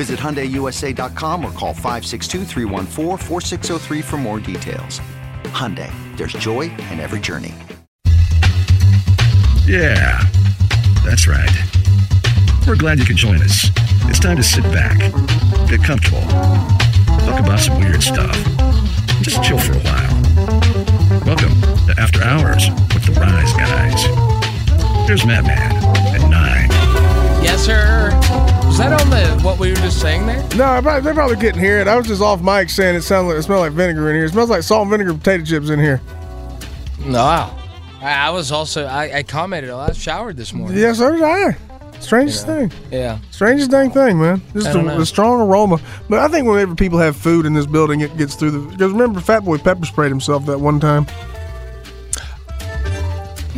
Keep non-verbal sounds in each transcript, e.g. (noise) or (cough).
Visit HyundaiUSA.com or call 562 for more details. Hyundai, there's joy in every journey. Yeah, that's right. We're glad you can join us. It's time to sit back, get comfortable, talk about some weird stuff, just chill for a while. Welcome to After Hours with the Rise Guys. Here's Madman at 9. Yes, sir. Was that on the what we were just saying there? No, they're probably couldn't hear it. I was just off mic saying it sounded like it smelled like vinegar in here. It smells like salt and vinegar potato chips in here. Wow. I, I was also I, I commented. Oh, I showered this morning. Yeah, so did I. Strangest You know, thing. Yeah. Strangest dang thing, man. Just I don't a, know. a strong aroma. But I think whenever people have food in this building, it gets through the. Because remember, Fat Boy pepper sprayed himself that one time.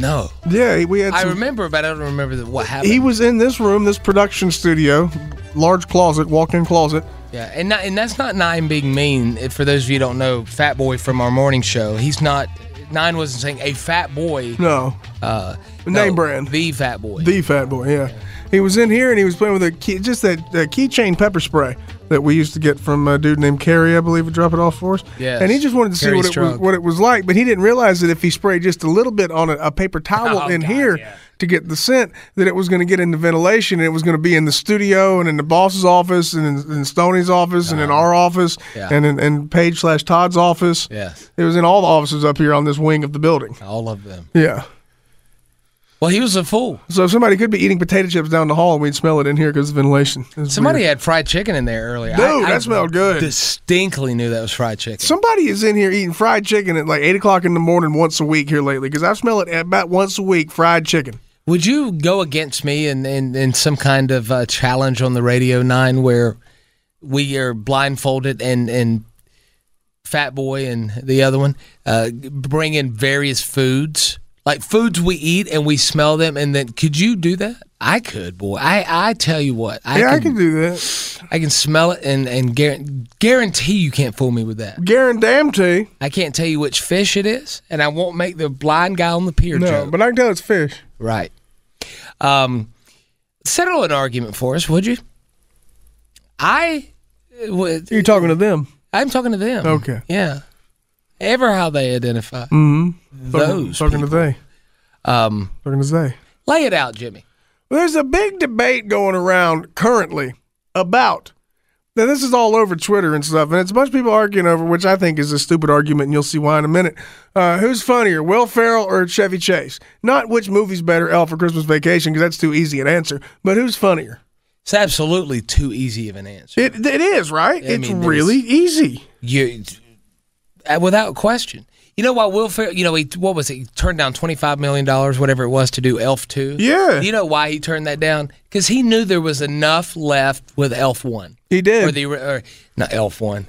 No. Yeah, we had. I Some, remember, but I don't remember the, what happened. he was in this room, this production studio, large closet, walk-in closet. Yeah, and not, and that's not nine being mean. If- For those of you who don't know, Fat Boy from our morning show, he's not. Nine wasn't saying a fat boy. No, Uh, Name no, brand. The Fat Boy. the Fat Boy. Yeah, he was in here and he was playing with a key, just that uh, keychain pepper spray that we used to get from a dude named Kerry, I believe, would drop it off for us. Yes. and he just wanted to see what it, was, what it was like, but he didn't realize that if he sprayed just a little bit on a, a paper (laughs) towel Oh, in God, here. yeah. To get the scent, that it was going to get into ventilation, and it was going to be in the studio, and in the boss's office, and in, in Stoney's office, and in our office, Uh-huh. Yeah. and in, in Paige slash Todd's office. Yes, It was in all the offices up here on this wing of the building. all of them. Yeah. Well, he was a fool. So somebody could be eating potato chips down the hall and we'd smell it in here because of ventilation. It's Somebody weird. had fried chicken in there earlier. Dude, that smelled good. Distinctly knew that was fried chicken. Somebody is in here eating fried chicken at like eight o'clock in the morning once a week here lately because I've smelled it about once a week. Fried chicken. Would you go against me in, in, in some kind of uh, challenge on the Radio 9 where we are blindfolded and, and Fat Boy and the other one uh, bring in various foods? Like foods we eat and we smell them, and then could you do that? I could, boy. I, I tell you what, I yeah, can, I can do that. I can smell it and and guarantee, guarantee you can't fool me with that. Guarantee. I can't tell you which fish it is, and I won't make the blind guy on the pier No, joke. but I can tell it's fish. Right. Um, settle an argument for us, would you? I would. You're talking to them. I'm talking to them. Okay. Yeah. Ever how they identify Mm-hmm. those. talking to they. Um, Talking to they. lay it out, Jimmy. Well, there's a big debate going around currently about. Now, this is all over Twitter and stuff, and it's a bunch of people arguing over, which I think is a stupid argument, and you'll see why in a minute. Uh, who's funnier, Will Ferrell or Chevy Chase? Not which movie's better, Elf or Christmas Vacation, because that's too easy an answer, but who's funnier? It's absolutely too easy of an answer. It, it is, right? I it's mean, really easy. You, without question. You know why Will Ferrell? You know he what was it? He turned down twenty five million dollars, whatever it was, to do Elf two. Yeah. You know why he turned that down? Because he knew there was enough left with Elf one. He did. or the or, not Elf one.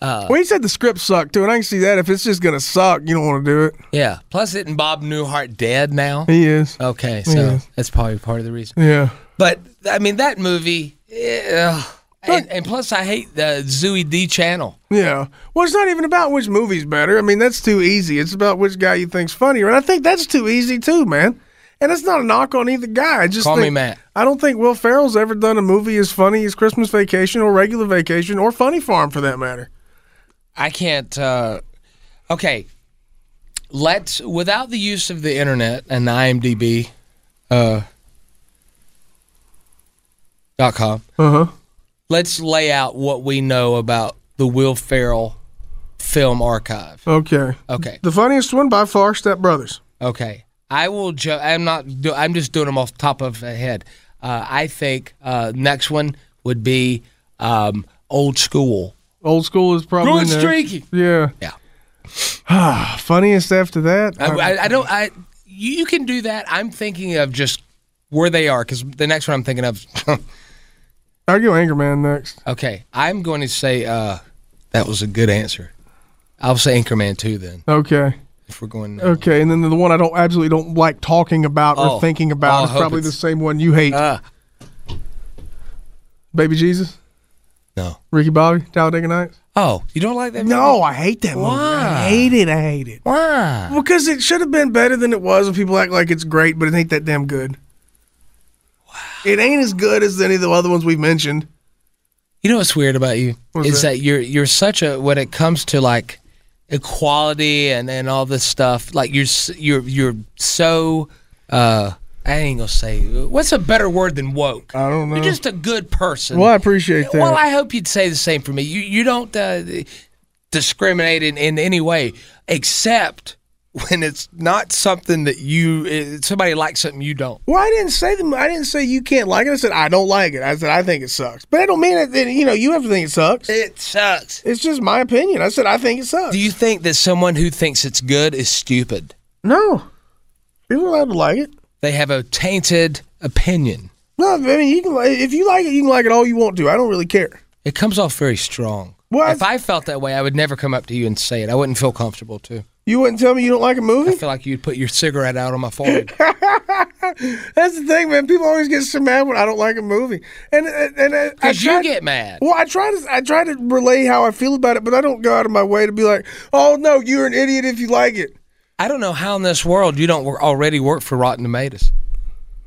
well, he said the script sucked, too, and I can see that. If it's just going to suck, you don't want to do it. Yeah. Plus, isn't Bob Newhart dead now? He is. Okay, so Yeah. that's probably part of the reason. Yeah. But I mean, that movie. eh, and, and plus, I hate the Zooey Deschanel. Yeah. Well, it's not even about which movie's better. I mean, that's too easy. It's about which guy you think's funnier. And I think that's too easy too, man. And it's not a knock on either guy. I just Call me think, Matt. I don't think Will Ferrell's ever done a movie as funny as Christmas Vacation or Regular Vacation or Funny Farm for that matter. I can't. Uh, okay, let's without the use of the internet and the IMDb. Uh, dot com. Uh huh. Let's lay out what we know about the Will Ferrell film archive. Okay. Okay. The funniest one by far, Step Brothers. Okay. I will. Ju- I'm not. Do- I'm just doing them off the top of the head. Uh, I think uh, next one would be um, old school. Old school is probably next. streaky. Yeah. Yeah. (sighs) Funniest after that. I, I, I don't. I you, you can do that. I'm thinking of just where they are because the next one I'm thinking of. (laughs) I'll go Anchorman next. okay, I'm going to say uh, that was a good answer. I'll say Anchorman two then. Okay. If we're going. Okay, and then the one I don't absolutely don't like talking about or Oh. thinking Oh, about I is probably the same one you hate. Uh, Baby Jesus, no. Ricky Bobby, Talladega Nights. Oh, you don't like that? movie? No, I hate that movie. I hate it. I hate it. Why? Well, because it should have been better than it was, and people act like it's great, but it ain't that damn good. It ain't as good as any of the other ones we've mentioned. You know what's weird about you What's is that? that? you're you're such a when it comes to like equality and, and all this stuff like you're s- you're you're so uh I ain't gonna say what's a better word than woke. I don't know. You're just a good person. Well, I appreciate that. Well, I hope you'd say the same for me. You you don't uh, discriminate in, in any way except when it's not something that you uh, somebody likes something you don't. Well, I didn't say them. I didn't say you can't like it. I said I don't like it. I said I think it sucks. But I don't mean it. that, You know, you have to think it sucks. It sucks. It's just my opinion. I said I think it sucks. Do you think that someone who thinks it's good is stupid? no, people are allowed to like it. They have a tainted opinion. No, I mean you can. If you like it, you can like it all you want to. I don't really care. It comes off very strong. Well, if I felt that way, I would never come up to you and say it. I wouldn't feel comfortable too. You wouldn't tell me you don't like a movie. I feel like you'd put your cigarette out on my forehead. (laughs) That's the thing, man. People always get so mad when I don't like a movie, and and, and I- Because you get mad. Well, I try to I try to relay how I feel about it, but I don't go out of my way to be like, "Oh no, you're an idiot if you like it." I don't know how in this world you don't already work for Rotten Tomatoes,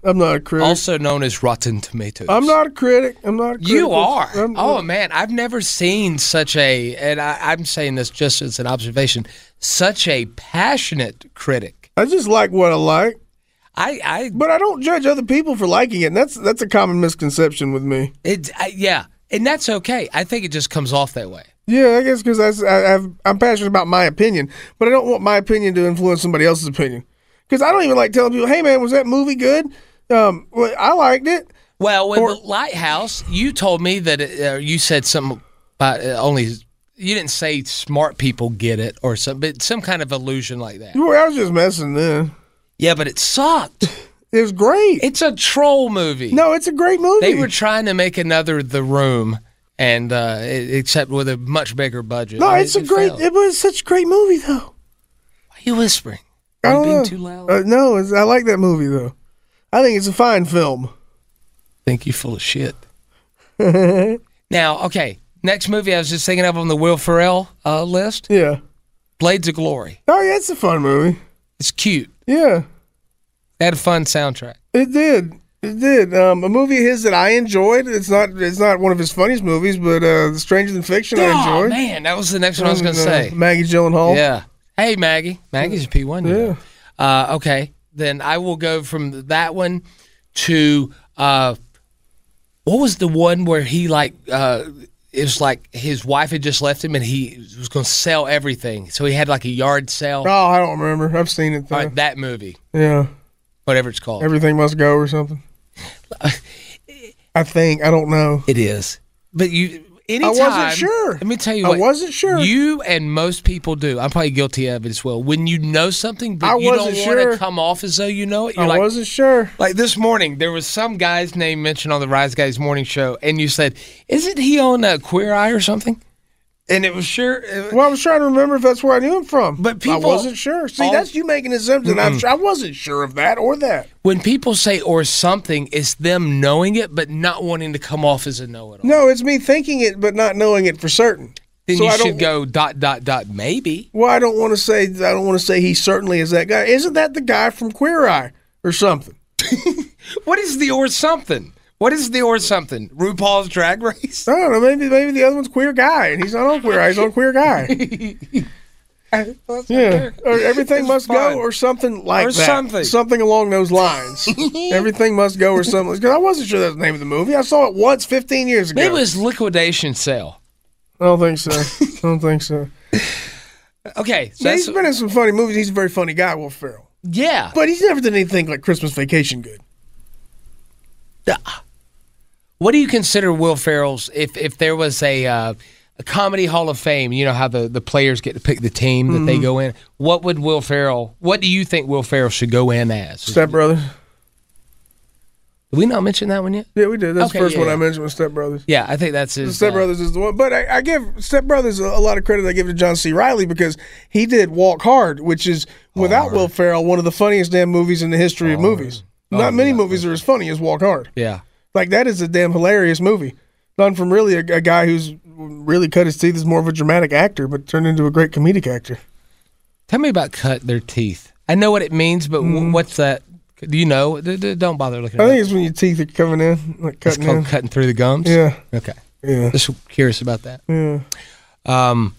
I'm not a critic. also known as Rotten Tomatoes. I'm not a critic. I'm not. A critic. You are. I'm- oh man, I've never seen such a, and I, I'm saying this just as an observation, such a passionate critic. I just like what I like, I, I, but I don't judge other people for liking it. And that's that's a common misconception with me. it, I, yeah, and that's okay. I think it just comes off that way. Yeah, I guess because I, I'm passionate about my opinion, but I don't want my opinion to influence somebody else's opinion. Because I don't even like telling people, "Hey, man, was that movie good?" Um, well, I liked it. Well, with Or- the lighthouse, you told me that it, uh, you said something about uh, only. You didn't say smart people get it or some, but some kind of illusion like that. Well, I was just messing then. Yeah, but it sucked. (laughs) It was great. It's a troll movie. no, it's a great movie. They were trying to make another The Room, and uh, it- except with a much bigger budget. no, it's it- a great. failed. It was such a great movie, though. Why are you whispering? I Are you don't being know. too loud? Uh, no, it's, I like that movie though. I think it's a fine film. think you full of shit. (laughs) now, okay, next movie I was just thinking of on the Will Ferrell uh, list, Yeah. Blades of Glory. Oh yeah, it's a fun movie. It's cute. Yeah, It had a fun soundtrack. it did. It did. Um, a movie of his that I enjoyed. It's not. It's not one of his funniest movies, but uh, Stranger Than Fiction I Oh enjoyed. man, that was the next one I was going to uh, say. Maggie Gyllenhaal. Yeah. Hey, Maggie. Maggie's a P one. Yeah. know. Uh, okay. Then I will go from that one to uh, what was the one where he like uh, it was like his wife had just left him and he was going to sell everything, so he had like a yard sale. Oh, I don't remember. I've seen it though. All right, that movie, Yeah. whatever it's called. Everything must go or something. (laughs) I think. I don't know. it is. But you, anytime, wasn't sure. Let me tell you what, I wasn't sure. You and most people do. I'm probably guilty of it as well. When you know something, but I you don't wasn't want to come off as though you know it, you're I like, wasn't sure. Like this morning, there was some guy's name mentioned on the Rise Guys morning show, and you said, "Isn't he on uh, Queer Eye or something?" And it was sure. uh, Well, I was trying to remember if that's where I knew him from. But people- I wasn't sure. See, all- that's you making an assumption. I'm sure, I wasn't sure of that or that. when people say "or something," it's them knowing it, but not wanting to come off as a know-it-all. No, it's me thinking it but not knowing it for certain. then so you I should go dot dot dot maybe. Well, I don't want to say. I don't want to say he certainly is that guy. Isn't that the guy from Queer Eye or something? (laughs) What is the or something? What is the or something? RuPaul's Drag Race. I don't know. Maybe maybe the other one's Queer Guy and he's not on Queer He's on Queer Guy. (laughs) Yeah, or everything It's must fun. go, or something like Or that. something. something along those lines. (laughs) everything must go, or something. Because I wasn't sure that was the name of the movie. I saw it once, fifteen years ago. Maybe it was liquidation sale. I don't think so. I don't think so. (laughs) Okay, so he's been in some funny movies. He's a very funny guy, Will Ferrell. yeah. But he's never done anything like Christmas Vacation good. What do you consider Will Ferrell's? If if there was a uh, a comedy Hall of Fame, you know how the, the players get to pick the team that Mm-hmm. they go in. What would Will Ferrell? What do you think Will Ferrell should go in as? Step Brothers. Did we not mention that one yet? Yeah, we did. That's Okay, the first yeah, one yeah. I mentioned was Step Brothers. Yeah, I think that's his. Step uh, Brothers is the one, but I, I give Step Brothers a, a lot of credit. I give to John C. Reilly because he did Walk Hard, which is without Will Ferrell one of the funniest damn movies in the history of movies. Not many movies are as funny as Walk Hard. Yeah. Like that is a damn hilarious movie. Done from really a, a guy who's really cut his teeth as more of a dramatic actor, but turned into a great comedic actor. Tell me about cut their teeth. I know what it means, but w what's that? Do you know? D- d- don't bother looking. I think up. it's when your teeth are coming in, like It's cutting called in. cutting through the gums. Yeah, Okay. yeah, Just curious about that. yeah. Um,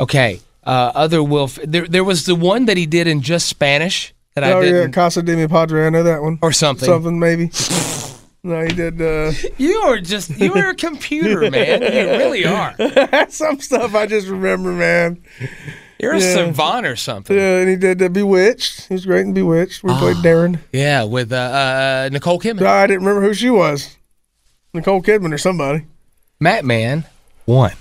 okay. Uh, other Wolf. There, there was the one that he did in just Spanish that I oh yeah, Casa de mi Padre. I know that one. or something. Something maybe. (laughs) no, he did. Uh, (laughs) You are just you are a computer (laughs) man. You really are. (laughs) some stuff I just remember, man. You're a Yeah. savant or something. Yeah, and he did uh, Bewitched. He was great in Bewitched. We Ah. played Darren. Yeah, with uh, uh, Nicole Kidman. I didn't remember who she was. Nicole Kidman or somebody. Matt Man one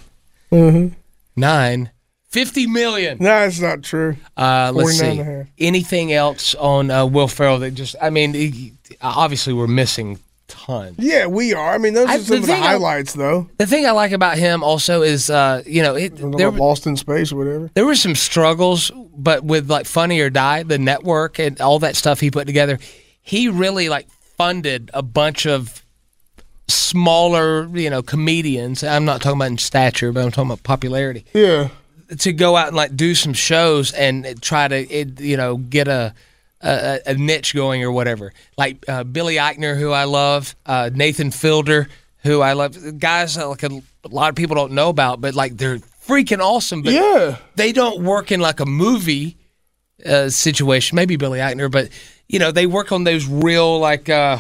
Mm-hmm. nine fifty million. No, it's not true. Uh, let's see. a. Anything else on uh, Will Ferrell that just? I mean, he, obviously we're missing tons. Yeah, we are. I mean, those I- are some of the thing I- highlights, though. The thing I like about him also is, uh, you know, it, there Lost in Space or whatever. there were some struggles, but with like Funny or Die, the network and all that stuff he put together, he really like funded a bunch of smaller, you know, comedians. I'm not talking about in stature, but I'm talking about popularity Yeah. to go out and like do some shows and try to, it, you know, get a. A, a niche going or whatever, like uh, Billy Eichner, who I love, uh, Nathan Fielder, who I love, guys like a, a lot of people don't know about, but like they're freaking awesome. But Yeah. they don't work in like a movie uh, situation. Maybe Billy Eichner, but you know they work on those real like uh,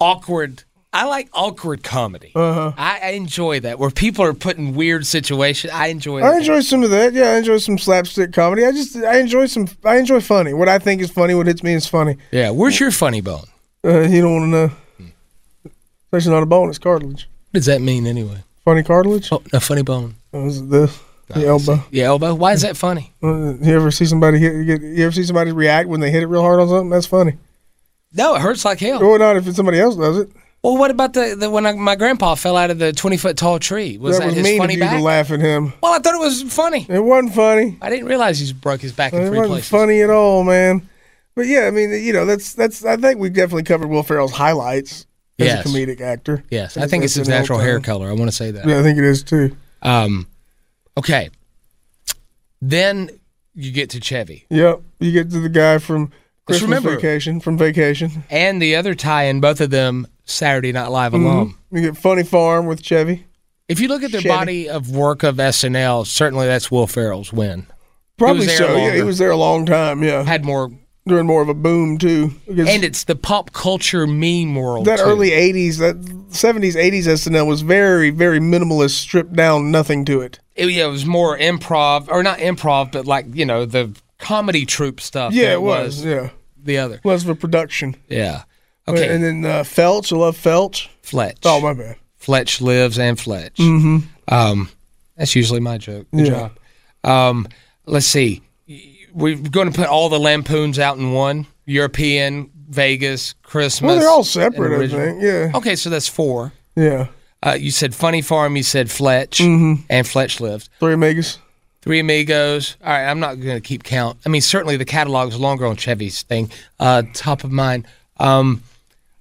awkward. I like awkward comedy. Uh-huh. I, I enjoy that where people are put in weird situations. I enjoy. I that. enjoy some of that. Yeah, I enjoy some slapstick comedy. I just I enjoy some. I enjoy funny. What I think is funny, what hits me is funny. Yeah, where's your funny bone? Uh, you don't want to know. It's not a bone. It's cartilage. What does that mean anyway? Funny cartilage. Oh, a funny bone. Oh, is this? The elbow. Yeah, elbow. Why is that funny? Uh, You ever see somebody hit? You, get, you ever see somebody react when they hit it real hard on something? That's funny. No, it hurts like hell. Or not if it's somebody else does it. Well, what about the, the when I, my grandpa fell out of the twenty foot tall tree? Was that, that was his mean funny of you back? to laugh at him. Well, I thought it was funny. It wasn't funny. I didn't realize he broke his back in It three wasn't places. funny at all, man. But yeah, I mean, you know, that's that's. I think we've definitely covered Will Ferrell's highlights as Yes. a comedic actor. Yes, I think it's his natural hair color. I want to say that. Yeah, I think it is too. Um, okay. Then you get to Chevy. Yep. You get to the guy from Christmas remember- Vacation, from Vacation. And the other tie in, both of them Saturday Night Live Mm-hmm. You get Funny Farm with Chevy. If you look at their Chevy. body of work of SNL, certainly that's Will Ferrell's win. Probably so. Yeah, he was there a long time. Yeah, Had more, during more of a boom too. And it's the pop culture meme world. that too. early '80s, that '70s, '80s SNL was very, very minimalist, stripped down, nothing to it. it, yeah, it was more improv, or not improv, but like you know the comedy troupe stuff. Yeah, it was. Yeah, the other. less of a production. Yeah. Okay. And then uh, Felch, I love Felch. Fletch. Oh my bad. Fletch lives and Fletch. Mm-hmm. Um, that's usually my joke. Good Yeah. job. Um, let's see. We're going to put all the lampoons out in one: European, Vegas, Christmas. Well, they're all separate. I think. Yeah. Okay, so that's four. Yeah. Uh, you said Funny Farm. You said Fletch, Mm-hmm. and Fletch lived. Three Megas. Three Amigos. All right, I'm not going to keep count. I mean, certainly the catalog is longer on Chevy's thing. Uh, top of mind. Um,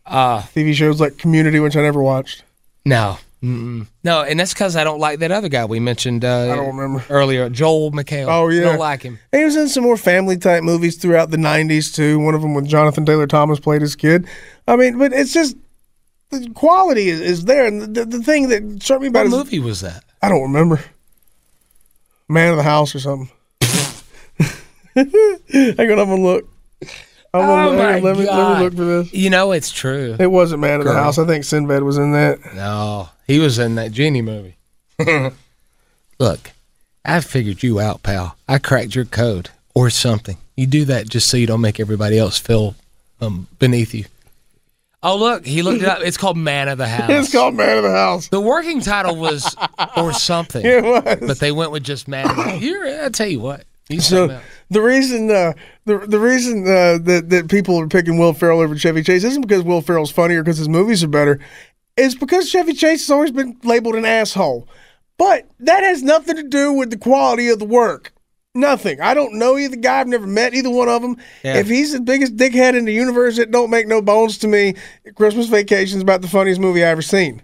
TV shows like Community, which I never watched. no, Mm-mm. no, and that's because I don't like that other guy we mentioned. Uh, I don't remember. earlier, Joel McHale. Oh, yeah. I don't like him. And he was in some more family type movies throughout the '90s too. One of them with Jonathan Taylor Thomas played his kid. I mean, but it's just the quality is, is there, and the, the thing that struck me about What is movie was that? I don't remember. Man of the House or something. Hang on, I'm gonna look. I'm Oh my let, me, let God. me look for this. You know, it's true. It wasn't Man of the House. I think Sinbad was in that. No, he was in that genie movie. (laughs) Look, I figured you out, pal. I cracked your code or something. You do that just so you don't make everybody else feel um, beneath you. Oh, look, he looked it up. It's called Man of the (laughs) House. It's called Man of the House. The working title was (laughs) or something, It was. but they went with just Man. Of the You're, I tell you what, he's So. The reason uh, the the reason uh, that that people are picking Will Ferrell over Chevy Chase isn't because Will Ferrell's funnier because his movies are better. It's because Chevy Chase has always been labeled an asshole. But that has nothing to do with the quality of the work. Nothing. I don't know either guy. I've never met either one of them. Yeah. If he's the biggest dickhead in the universe, it don't make no bones to me. Christmas Vacation is about the funniest movie I ever seen.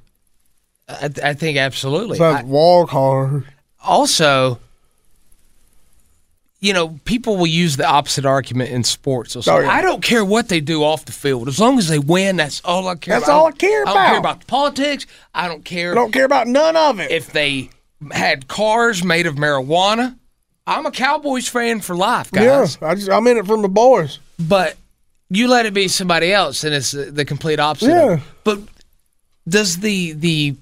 I, I think absolutely. Besides I- Walk Hard. also, you know, people will use the opposite argument in sports. They'll say, Oh, yeah. I don't care what they do off the field. As long as they win, that's all I care about. That's about. all I care about. I don't care about. politics. I don't care I don't care about none of it. if they had cars made of marijuana. I'm a Cowboys fan for life, guys. yeah, I just, I'm in it for my boys. But you let it be somebody else, and it's the, the complete opposite. Yeah. But does the the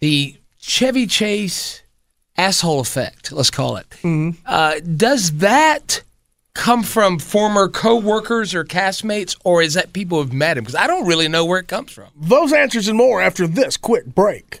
the Chevy Chase asshole effect, let's call it, Mm-hmm. uh, does that come from former coworkers or castmates, or is that people who've met him? Because I don't really know where it comes from. Those answers and more after this quick break.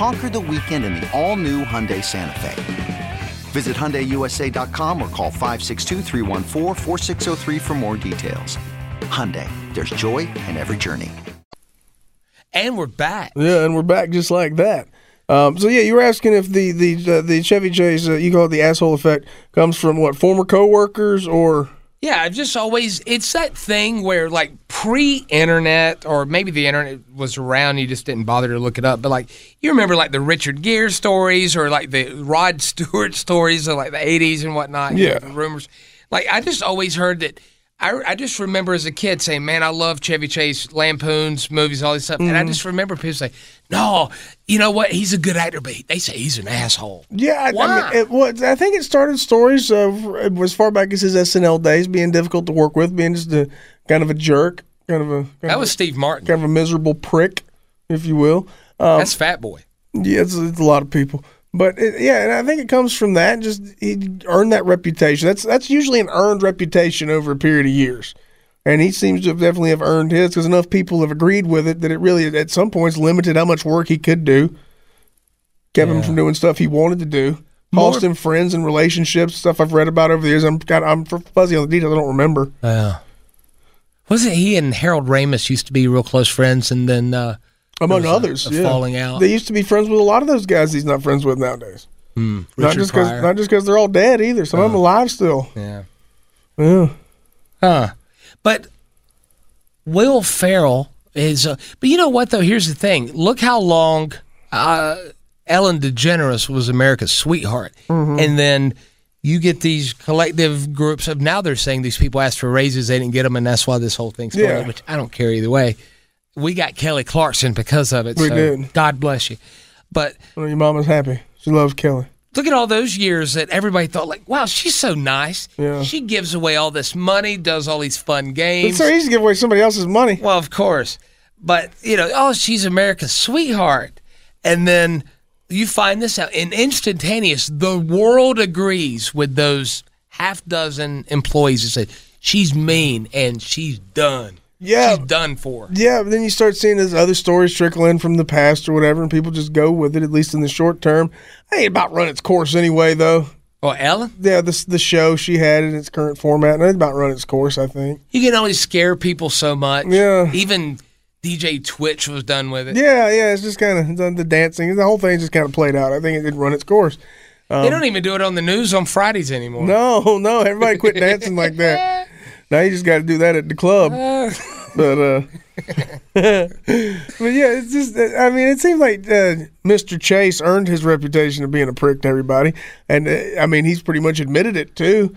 Conquer the weekend in the all new Hyundai Santa Fe. Visit HyundaiUSA.com or call 562-314-4603 for more details. Hyundai, there's joy in every journey. And we're back. Yeah, and we're back just like that. Um, so yeah, you were asking if the the uh, the Chevy Chase uh, you call it the asshole effect comes from what former coworkers or Yeah, I've just always it's that thing where like pre-internet or maybe the internet was around, you just didn't bother to look it up. But like you remember like the Richard Gere stories or like the Rod Stewart (laughs) stories of like the '80s and whatnot. Yeah. the rumors. Like I just always heard that. I, I just remember as a kid saying, "Man, I love Chevy Chase, lampoons, movies, all this stuff." And I just remember people say, "No, you know what? He's a good actor, but they say he's an asshole." yeah. I, Why? I mean, it was. I think it started stories of as far back as his SNL days, being difficult to work with, being just a kind of a jerk, kind of a kind That of, was Steve Martin. kind of a miserable prick, if you will. Um, That's Fat Boy. Yeah, it's, it's a lot of people. But it, yeah, and I think it comes from that. Just he earned that reputation. That's that's usually an earned reputation over a period of years, and he seems to have definitely have earned his because enough people have agreed with it that it really at some points limited how much work he could do, kept him from doing stuff he wanted to do, cost him friends and relationships. Stuff I've read about over the years. I'm got I'm fuzzy on the details. I don't remember. Yeah. Wasn't he and Harold Ramis used to be real close friends, and then uh, Among there was a- others, a yeah. falling out. They used to be friends with a lot of those guys. He's not friends with nowadays. not just because not just because they're all dead either. Some of them alive still. yeah, Yeah. huh? But Will Ferrell is. Uh, but you know what though? Here's the thing. Look how long uh, Ellen DeGeneres was America's sweetheart, Mm-hmm. and then you get these collective groups of now they're saying these people asked for raises, they didn't get them, and that's why this whole thing's going Yeah. on, which I don't care either way. We got Kelly Clarkson because of it. We so did. God bless you. But Well, your mama's happy. She loves Kelly. look at all those years that everybody thought like, wow, she's so nice. Yeah. She gives away all this money, does all these fun games. It's so easy to give away somebody else's money. Well, of course. But, you know, oh, she's America's sweetheart. And then you find this out in instantaneous, the world agrees with those half dozen employees that said, she's mean and she's done. Yeah. She's done for. Yeah, but then you start seeing those other stories trickle in from the past or whatever, and people just go with it, at least in the short term. I ain't about run its course anyway, though. Oh, well, Ellen, Yeah, the, the show she had in its current format, and it's about run its course, I think. you can only scare people so much. Yeah. Even DJ Twitch was done with it. Yeah, yeah, it's just kind of the, the dancing. The whole thing just kind of played out. I think it did run its course. they um, don't even do it on the news on Fridays anymore. No, (laughs) no, everybody quit dancing like that. (laughs) Now you just got to do that at the club. (laughs) But uh, (laughs) but yeah, it's just. I mean, it seems like uh, Mr. Chase earned his reputation of being a prick to everybody, and uh, I mean, he's pretty much admitted it too,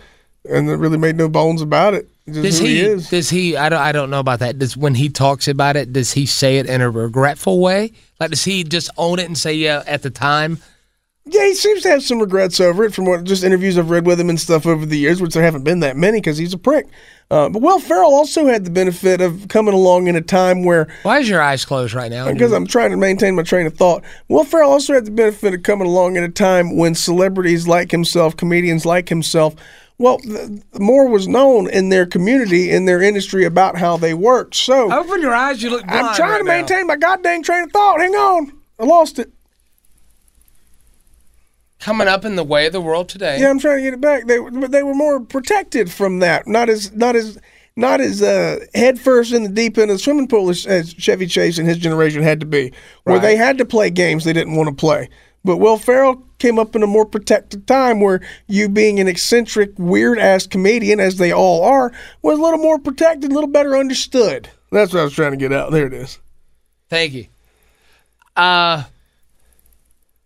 and really made no bones about it. Does he, he is. Does he? I don't. I don't know about that. Does when he talks about it, does he say it in a regretful way? Like, does he just own it and say, "Yeah, at the time"? Yeah, he seems to have some regrets over it from what just interviews I've read with him and stuff over the years, which there haven't been that many because he's a prick. Uh, but Will Ferrell also had the benefit of coming along in a time where Why is your eyes closed right now? because I'm trying to maintain my train of thought. Will Ferrell also had the benefit of coming along in a time when celebrities like himself, comedians like himself, well, more was known in their community, in their industry about how they worked. So Open your eyes. You look blind. I'm trying right to now. maintain my goddamn train of thought. Hang on, I lost it. Coming up in the way of the world today. Yeah, I'm trying to get it back. They they were more protected from that. Not as not as not as uh, head first in the deep end of the swimming pool as, as Chevy Chase and his generation had to be, where they had to play games they didn't want to play. But Will Ferrell came up in a more protected time where you being an eccentric, weird ass comedian, as they all are, was a little more protected, a little better understood. That's what I was trying to get out. There it is. Thank you. Uh,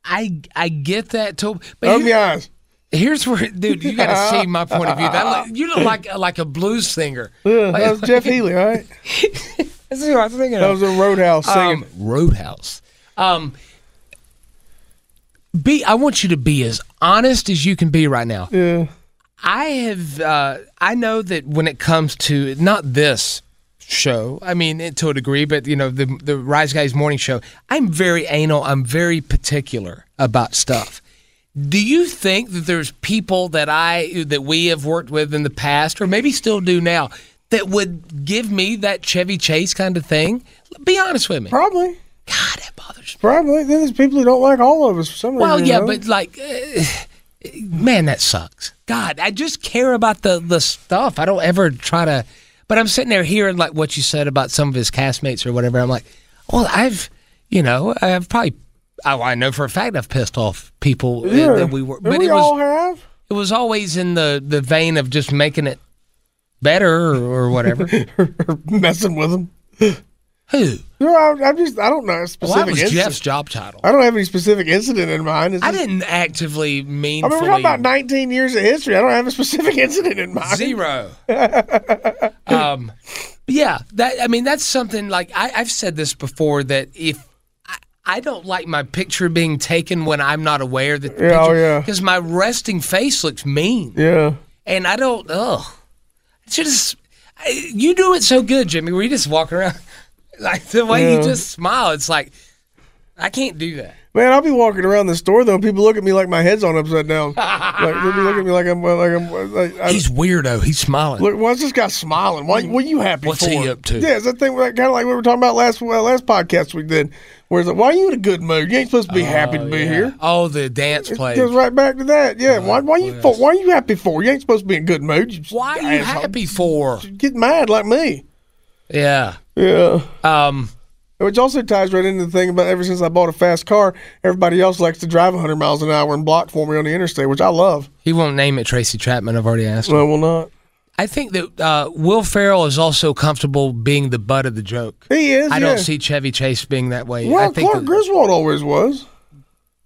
I I get that too, but Open here- your eyes. here's where, dude, you got to see my point of view. That you look like like a blues singer. Yeah, that was Jeff Healey, all right? (laughs) This is what I'm thinking. That was a Roadhouse singing. um, Roadhouse. Um, be I want you to be as honest as you can be right now. yeah. I have uh, I know that when it comes to not this show, I mean to a degree, but you know the the Rise Guys morning show, I'm very anal. I'm very particular about stuff. Do you think that there's people that I that we have worked with in the past, or maybe still do now, that would give me that Chevy Chase kind of thing? Be honest with me. Probably. God, that bothers me. Probably. Then there's people who don't like all of us for some reason. Well, yeah, know? but like, uh, man, that sucks. God, I just care about the the stuff. I don't ever try to. But I'm sitting there hearing like what you said about some of his castmates or whatever. I'm like, well, I've, you know, I've probably. I, I know for a fact I've pissed off people yeah. that we were, And but we it all was have. it was always in the the vein of just making it better or, or whatever. (laughs) messing with them. Who? Know, I, I'm just, I don't know a Well, specific that was incident. Jeff's job title. I don't have any specific incident in mind. It's I just- didn't actively mean. I mean, we're talking about 19 years of history. I don't have a specific (laughs) incident in mind. Zero. (laughs) um, yeah, that I mean that's something like I, I've said this before that if I, I don't like my picture being taken when I'm not aware that the Yeah, oh, yeah. because my resting face looks mean Yeah. and I don't. It's just I- you do it so good, Jimmy. Where you just walk around like the way you Yeah. just smile. It's like I can't do that. Man, I'll be walking around the store though, people look at me like my head's on upside down. like they'll be looking at me like I'm like I'm like I, He's weirdo. He's smiling. Look, why's this guy smiling? Why, what are you happy What's for? he up to? Yeah, it's that thing kind of like we were talking about last well, last podcast we did. Where's it's like, why are you in a good mood? You ain't supposed to be happy to oh, be here. Oh, the dance It play. goes right back to that. Yeah, oh, why, why you for, why are you happy for? You ain't supposed to be in good mood. You Why are you asshole. happy for? Get mad like me. Yeah. Yeah. Um. Which also ties right into the thing about ever since I bought a fast car, everybody else likes to drive 100 miles an hour and block for me on the interstate, which I love. He won't name it Tracy Chapman. I've already asked. him. No, will not. I think that uh, Will Ferrell is also comfortable being the butt of the joke. He is. I don't see Chevy Chase being that way. Well, I think Clark that- Griswold always was.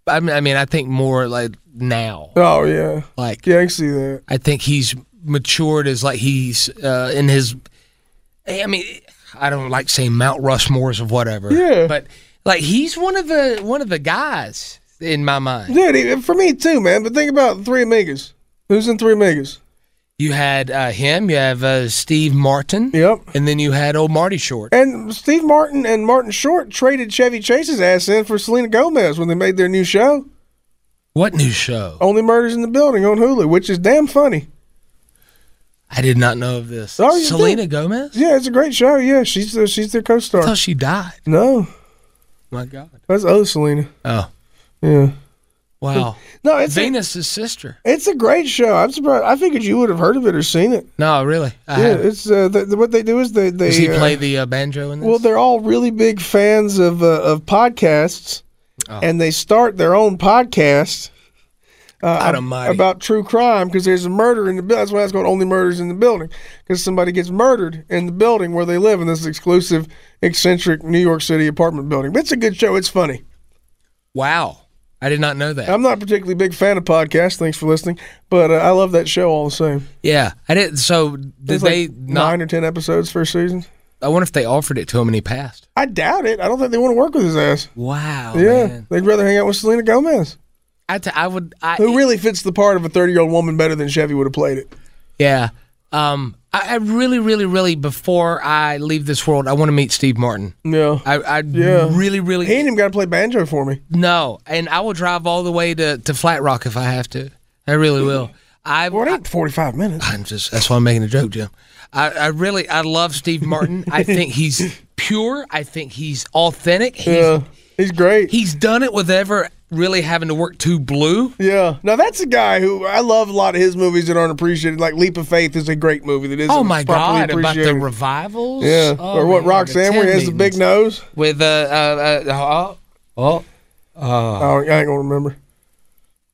I mean, I mean, I think more like now. Oh yeah, Like yeah, I can see that. I think he's matured as like he's uh, in his. I mean, I don't like saying Mount Rushmores of whatever. Yeah. but like he's one of the one of the guys in my mind. Dude, for me too, man. But think about Three Amigos. Who's in Three Amigos? You had uh, him. You have uh, Steve Martin. Yep. And then you had old Marty Short. And Steve Martin and Martin Short traded Chevy Chase's ass in for Selena Gomez when they made their new show, What new show? Only Murders in the Building on Hulu, which is damn funny. I did not know of this. Oh, you Selena did? Gomez. Yeah, it's a great show. Yeah, she's the, she's their co-star. thought she died. No, My God. that's other Selena. Oh Yeah. wow. No, it's a, Venus's sister. it's a great show. I'm surprised. I figured you would have heard of it or seen it. No, really. I yeah, haven't. it's uh, the, the- what they do is they they Does he uh, play the uh, banjo in this? Well, they're all really big fans of uh, of podcasts, Oh. and they start their own podcast uh, about true crime because there's a murder in the building. That's why it's called Only Murders in the Building because somebody gets murdered in the building where they live in this exclusive, eccentric New York City apartment building. But it's a good show. It's funny. wow. I did not know that. I'm not a particularly big fan of podcasts. Thanks for listening, but uh, I love that show all the same. yeah, I did. So did There's they like not? nine or ten episodes first season. I wonder if they offered it to him and he passed. I doubt it. I don't think they want to work with his ass. Wow. yeah, man. they'd rather hang out with Selena Gomez. I, t- I would. I, who really fits the part of a 30 year old woman better than Chevy would have played it. Yeah. Um. I, I really, really, really, before I leave this world, I want to meet Steve Martin. Yeah. I, I Yeah. really, really He ain't even got to play banjo for me. no, and I will drive all the way to, to Flat Rock if I have to. I really will. I, Well, it ain't 45 minutes. I'm just that's why I'm making a joke, Jim. I, I really I love Steve Martin. (laughs) I think he's pure. I think he's authentic. He's Yeah. He's great. he's done it with ever really having to work too blue. yeah. Now, that's a guy who I love a lot of his movies that aren't appreciated. Like Leap of Faith is a great movie that isn't Oh my God! About the revivals. Yeah. Oh, or what, Roxanne, where he has the big nose? with uh, uh, uh oh oh. Oh, I ain't to remember.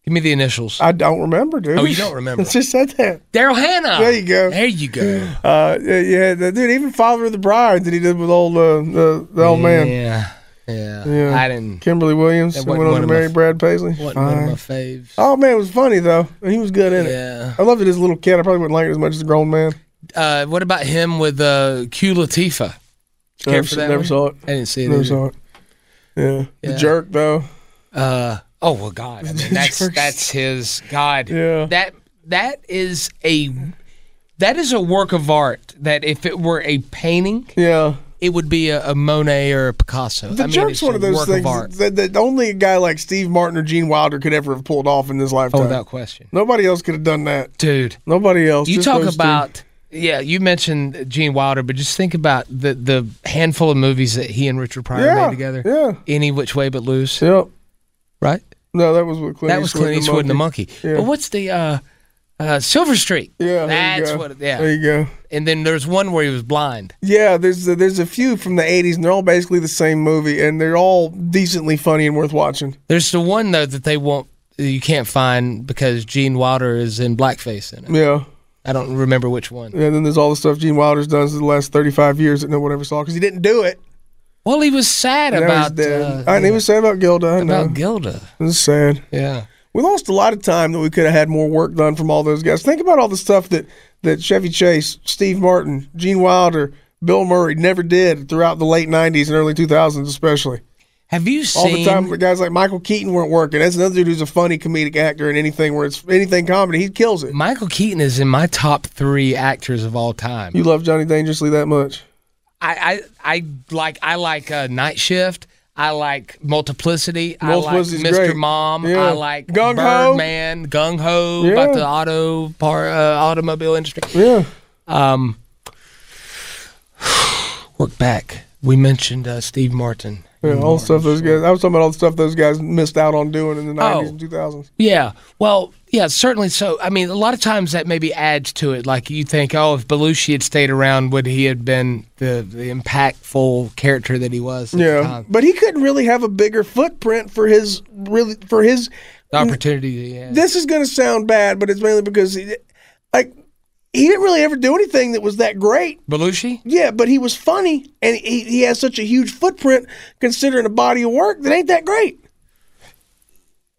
Give me the initials. I don't remember, dude. Oh, you don't remember. (laughs) It's just said that. Daryl Hannah. There you go. There you go. Uh, yeah, yeah, dude, even Father of the Bride that he did with old, uh, the, the old man. Yeah, yeah. Yeah. I didn't. Kimberly Williams, who went on to marry Brad Paisley. Wasn't one of Fine. my faves. Oh man, it was funny though. He was good in it. Yeah. I loved it as a little kid. I probably wouldn't like it as much as a grown man. Uh, what about him with uh, Queen Latifah? Care Never, for that never one? saw it. I didn't see it. Never either. saw it. Yeah. Yeah. The jerk though. Uh, oh well, God. I (laughs) mean, that's Jerks. that's his God. Yeah. That that is a that is a work of art. That if it were a painting, Yeah. It would be a, a Monet or a Picasso. The I mean, jerk's it's one of those things Of that, that only a guy like Steve Martin or Gene Wilder could ever have pulled off in this Oh, lifetime. without question, Nobody else could have done that. dude. Nobody else. You talk those two. about yeah. You mentioned Gene Wilder, but just think about the the handful of movies that he and Richard Pryor Yeah, made together. yeah. Any which way but loose, Yep. right? No, that was with Clint that was Clint Eastwood and the monkey. Yeah. But what's the uh, uh, Silver Streak? Yeah, there you that's go. what. Yeah, There you go. and then there's one where he was blind. Yeah, there's a, there's a few from the '80s, and they're all basically the same movie, and they're all decently funny and worth watching. There's the one though that they won't. You can't find because Gene Wilder is in blackface in it. Yeah. I don't remember which one. And then there's all the stuff Gene Wilder's done for the last 35 years that no one ever saw because he didn't do it. Well, he was sad he's about dead. uh, I, he was sad about Gilda. I know. about Gilda. It was sad. Yeah. We lost a lot of time that we could have had more work done from all those guys. Think about all the stuff that, that Chevy Chase, Steve Martin, Gene Wilder, Bill Murray never did throughout the late 90s and early 2000s, especially. Have you All the time, guys like Michael Keaton weren't working. That's another dude who's a funny comedic actor in anything where it's anything comedy. He kills it. Michael Keaton is in my top three actors of all time. You love Johnny Dangerously that much? I, I, I like I like uh, Night Shift. I like Multiplicity. Multiplicity's I like Mr. great. Mom. Yeah. I like Gung Ho. Birdman, Gung Ho Yeah. about the auto par, uh, automobile industry. Yeah. Um, (sighs) work back. We mentioned uh, Steve Martin. Yeah, all the stuff those guys. I was talking about all the stuff those guys missed out on doing in the Oh. nineties and two thousands. Yeah. Well, yeah, certainly so. I mean, a lot of times that maybe adds to it. Like you think, oh, if Belushi had stayed around, would he have been the, the impactful character that he was? Yeah, time? but he couldn't really have a bigger footprint for his really for his. The opportunity. This is going to sound bad, but it's mainly because he, like he didn't really ever do anything that was that great. Belushi? Yeah, but he was funny, and he, he has such a huge footprint considering a body of work that ain't that great.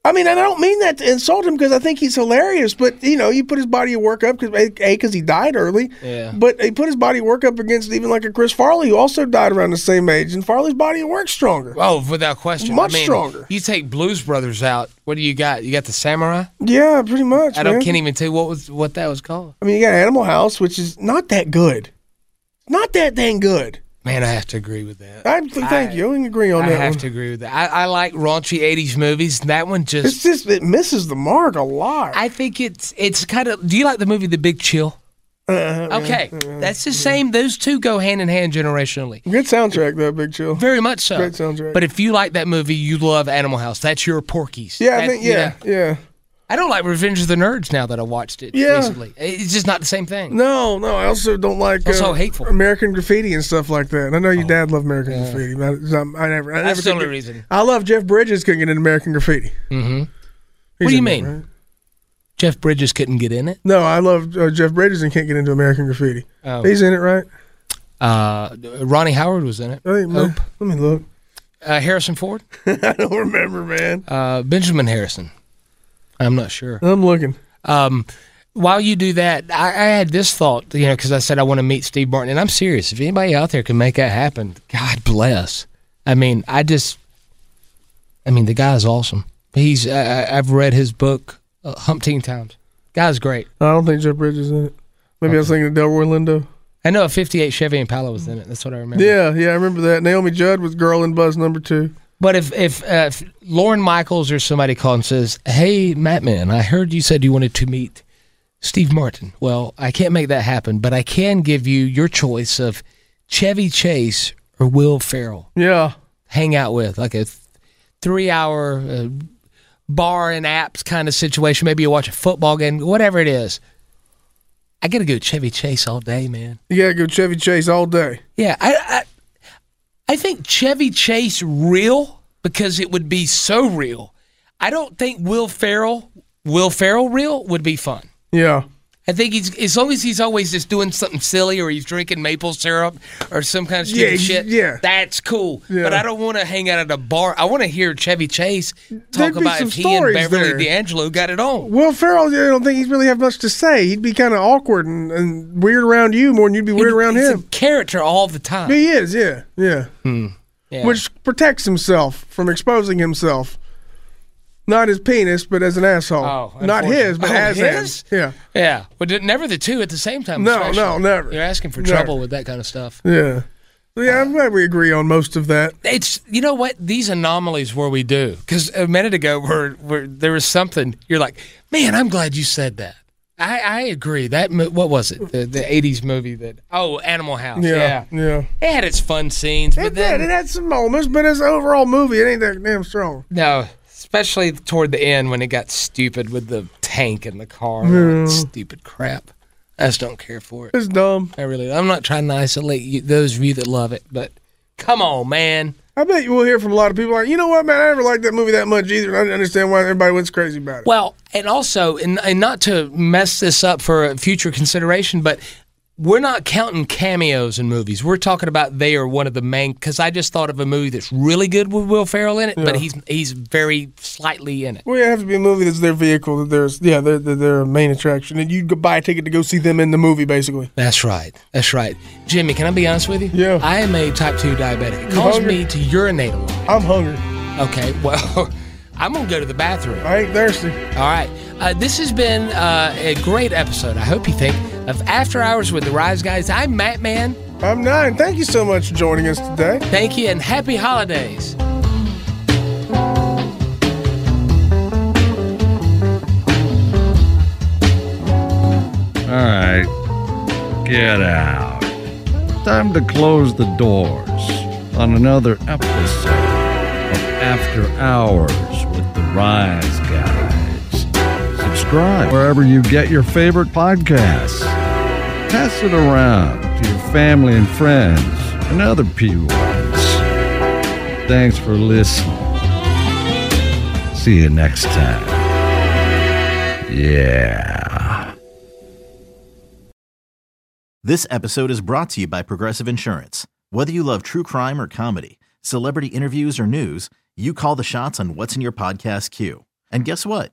I mean, and I don't mean that to insult him because I think he's hilarious. But you know, you put his body of work up because a because he died early. Yeah. But he put his body of work up against even like a Chris Farley who also died around the same age, and Farley's body of work's stronger. Oh, without question. Much I mean, stronger. You take Blues Brothers out. What do you got? You got the Samurai. Yeah, pretty much. I don't man. can't even tell you what was what that was called. I mean, you got Animal House, which is not that good. Not that dang good. Man, I have to agree with that. I thank I- you. I can agree on I that I have one. to agree with that. I, I like raunchy '80s movies. That one just. It's just it misses the mark a lot. I think it's it's kind of. Do you like the movie The Big Chill? Uh, uh Okay, uh, uh, that's the same. Those two go hand in hand generationally. Good soundtrack though, Big Chill. Very much so. Great soundtrack. But if you like that movie, you love Animal House. That's your Porky's. Yeah, I That- think yeah, yeah. I don't like Revenge of the Nerds now that I watched it Yeah. recently. It's just not the same thing. No, no. I also don't like uh, also hateful. Oh. American Graffiti and stuff like that. And I know your dad loved American Graffiti. but I, I never. I That's never the only get- reason. I love Jeff Bridges couldn't get into American Graffiti. Mm-hmm. What do you in mean? right? Jeff Bridges couldn't get in it. No, I love uh, Jeff Bridges and can't get into American Graffiti. Oh. He's in it, right? Uh, Ronnie Howard was in it. Hey, man, let me look. Uh, Harrison Ford. (laughs) I don't remember, man. Uh, Benjamin Harrison. I'm not sure. I'm looking. Um, while you do that, I, I had this thought, you know, because I said I want to meet Steve Martin, and I'm serious. If anybody out there can make that happen, God bless. I mean, I just, I mean, the guy's awesome. He's, I, I- I've read his book uh, umpteen times. Guy's great. I don't think Jeff Bridges is in it. Maybe I was thinking of Delroy Lindo. I know a '58 Chevy Impala was in it. That's what I remember. Yeah, yeah, I remember that. Naomi Judd was Girl in Buzz number two. But if if, uh, if Lorne Michaels or somebody calls and says, "Hey, Matt, man, I heard you said you wanted to meet Steve Martin," well, I can't make that happen, but I can give you your choice of Chevy Chase or Will Ferrell. Yeah. Hang out with like a th- three-hour uh, bar and apps kind of situation. Maybe you watch a football game, whatever it is. I got to go Chevy Chase all day, man. You gotta go Chevy Chase all day. Yeah, I, I I think Chevy Chase real because it would be so real. I don't think Will Ferrell Will Ferrell real would be fun. Yeah. I think he's as long as he's always just doing something silly or he's drinking maple syrup or some kind of stupid Yeah, shit. yeah. that's cool. Yeah. But I don't want to hang out at a bar. I want to hear Chevy Chase talk about if he and Beverly there. D'Angelo got it on. Will Ferrell, I don't think he'd really have much to say. He'd be kind of awkward and, and weird around you more than you'd be weird around he's him. a character all the time. He is, yeah, yeah. Hmm. Yeah. Which protects himself from exposing himself. Not his penis, but as an asshole. Oh, Not his, but unfortunately. as Oh, his. Yeah, Yeah, but it- never the two at the same time. No, especially. no, never. You're asking for Never. trouble with that kind of stuff. yeah. Yeah, I'm uh, glad we agree on most of that. It's you know what these anomalies where we do because a minute ago where where there was something you're like, man, I'm glad you said that. I, I agree. That what was it? The the '80s movie that oh Animal House. Yeah, Yeah, yeah. it had its fun scenes, but It then did. It had some moments, but as an overall movie, it ain't that damn strong. no, especially toward the end when it got stupid with the tank in the car. That Stupid crap. I just don't care for it. It's dumb. I really. I'm not trying to isolate you, those of you that love it, but come on, man. I bet you will hear from a lot of people like, you know what, man, I never liked that movie that much either. and I didn't understand why everybody went crazy about it. Well, and also, and, and not to mess this up for future consideration, but we're not counting cameos in movies. We're talking about they are one of the main. Because I just thought of a movie that's really good with Will Ferrell in it, but he's he's very slightly in it. Well, it have to be a movie that's their vehicle. That there's, yeah, they're, they're their main attraction, and you go buy a ticket to go see them in the movie, basically. That's right. That's right. Jimmy, can I be honest with you? Yeah. I am a type two diabetic. It You hungry? me to urinate a lot. I'm hungry. Okay, (laughs) well, I'm gonna go to the bathroom. I ain't thirsty. All right. Uh, this has been uh, a great episode, I hope you think, of After Hours with the Rise Guys. I'm Matt Man. I'm nine. Thank you so much for joining us today. Thank you and happy holidays. All right, get out. Time to close the doors on another episode of After Hours with the Rise Guys. Subscribe wherever you get your favorite podcasts. Pass it around to your family and friends and other P1s. Thanks for listening. See you next time. Yeah. This episode is brought to you by Progressive Insurance. Whether you love true crime or comedy, celebrity interviews or news, you call the shots on what's in your podcast queue. And guess what?